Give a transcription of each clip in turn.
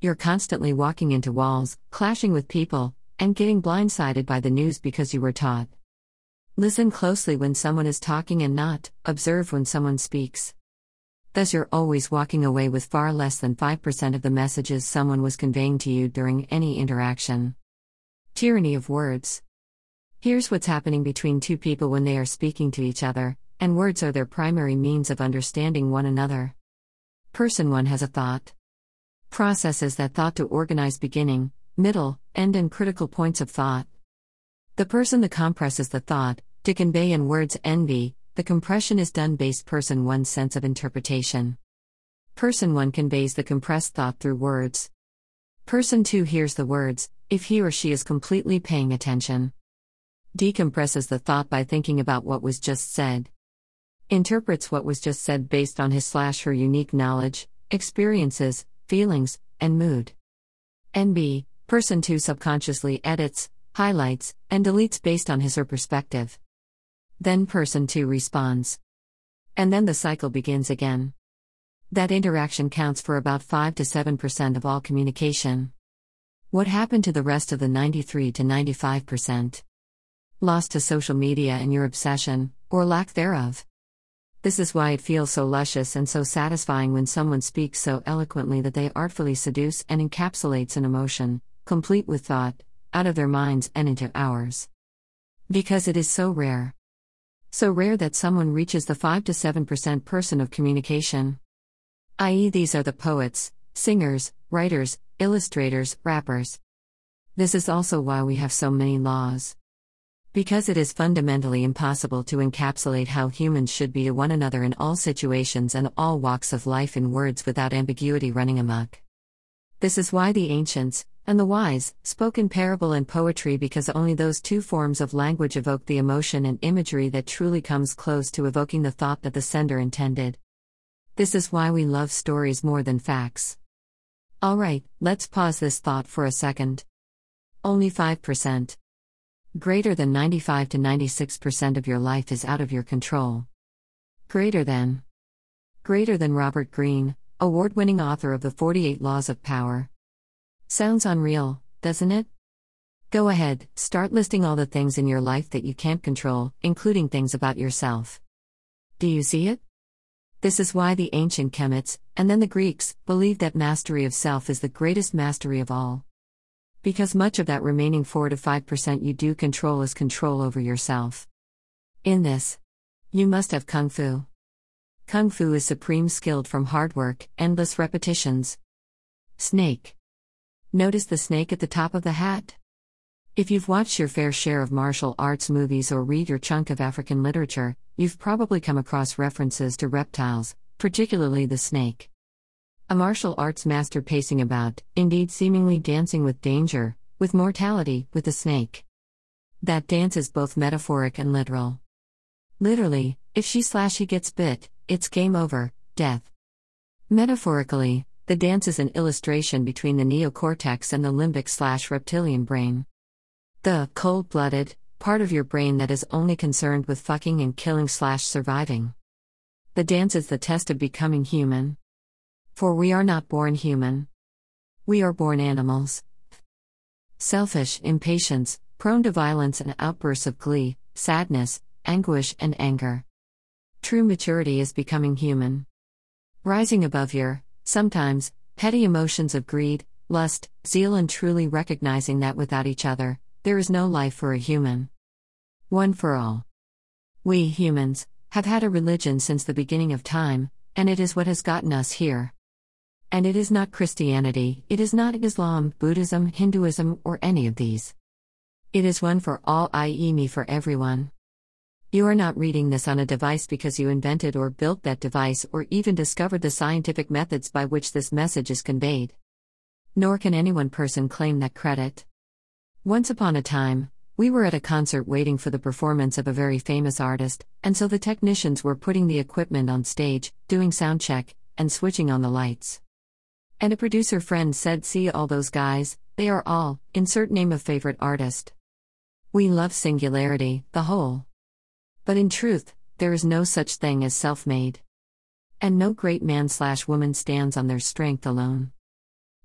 You're constantly walking into walls, clashing with people, and getting blindsided by the news because you were taught. Listen closely when someone is talking and not, observe when someone speaks. Thus, you're always walking away with far less than 5% of the messages someone was conveying to you during any interaction. Tyranny of words. Here's what's happening between two people when they are speaking to each other, and words are their primary means of understanding one another. Person 1 has a thought. Processes that thought to organize beginning, middle, end, and critical points of thought. The person that compresses the thought, to convey in words envy, the compression is done based person 1's sense of interpretation. Person 1 conveys the compressed thought through words. Person 2 hears the words, if he or she is completely paying attention. Decompresses the thought by thinking about what was just said. Interprets what was just said based on his slash her unique knowledge, experiences, feelings, and mood. NB, person 2 subconsciously edits, highlights, and deletes based on his or her perspective. Then person 2 responds. And then the cycle begins again. That interaction counts for about 5 to 7% of all communication. What happened to the rest of the 93 to 95%? Lost to social media and your obsession, or lack thereof. This is why it feels so luscious and so satisfying when someone speaks so eloquently that they artfully seduce and encapsulates an emotion, complete with thought, out of their minds and into ours. Because it is so rare. So rare that someone reaches the 5 to 7% person of communication. I.e., these are the poets, singers, writers, illustrators, rappers. This is also why we have so many laws. Because it is fundamentally impossible to encapsulate how humans should be to one another in all situations and all walks of life in words without ambiguity running amok. This is why the ancients, and the wise, spoke in parable and poetry because only those two forms of language evoke the emotion and imagery that truly comes close to evoking the thought that the sender intended. This is why we love stories more than facts. Alright, let's pause this thought for a second. Only 5%. Greater than 95 to 96% of your life is out of your control. Greater than. Greater than Robert Greene, award winning author of The 48 Laws of Power. Sounds unreal, doesn't it? Go ahead, start listing all the things in your life that you can't control, including things about yourself. Do you see it? This is why the ancient Kemites, and then the Greeks, believed that mastery of self is the greatest mastery of all. Because much of that remaining 4 to 5% you do control is control over yourself. In this, you must have Kung Fu. Kung Fu is supreme skilled from hard work, endless repetitions. Snake. Notice the snake at the top of the hat? If you've watched your fair share of martial arts movies or read your chunk of African literature, you've probably come across references to reptiles, particularly the snake. A martial arts master pacing about, indeed seemingly dancing with danger, with mortality, with the snake. That dance is both metaphoric and literal. Literally, if she slash he gets bit, it's game over, death. Metaphorically, the dance is an illustration between the neocortex and the limbic slash reptilian brain. The cold blooded part of your brain that is only concerned with fucking and killing slash surviving. The dance is the test of becoming human. For we are not born human. We are born animals. Selfish, impatience, prone to violence and outbursts of glee, sadness, anguish, and anger. True maturity is becoming human. Rising above your sometimes, petty emotions of greed, lust, zeal, and truly recognizing that without each other, there is no life for a human. One for all. We, humans, have had a religion since the beginning of time, and it is what has gotten us here. And it is not Christianity, it is not Islam, Buddhism, Hinduism, or any of these. It is one for all, i.e., me for everyone. You are not reading this on a device because you invented or built that device or even discovered the scientific methods by which this message is conveyed. Nor can any one person claim that credit. Once upon a time, we were at a concert waiting for the performance of a very famous artist, and so the technicians were putting the equipment on stage, doing sound check, and switching on the lights. And a producer friend said, See all those guys, they are all, insert name of favorite artist. We love singularity, the whole. But in truth, there is no such thing as self made. And no great man slash woman stands on their strength alone.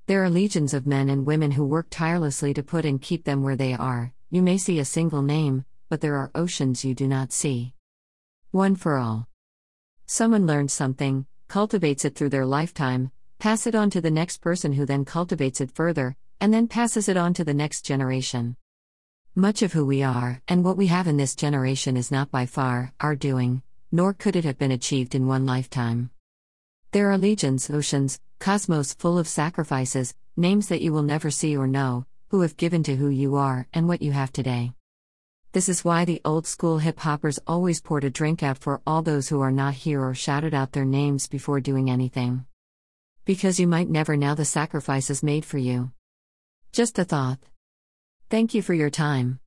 There are legions of men and women who work tirelessly to put and keep them where they are. You may see a single name, but there are oceans you do not see. One for all. Someone learns something, cultivates it through their lifetime, pass it on to the next person who then cultivates it further, and then passes it on to the next generation. Much of who we are and what we have in this generation is not by far our doing, nor could it have been achieved in one lifetime. There are legions, oceans, cosmos full of sacrifices, names that you will never see or know, who have given to who you are and what you have today. This is why the old school hip hoppers always poured a drink out for all those who are not here or shouted out their names before doing anything. Because you might never know the sacrifices made for you. Just a thought. Thank you for your time.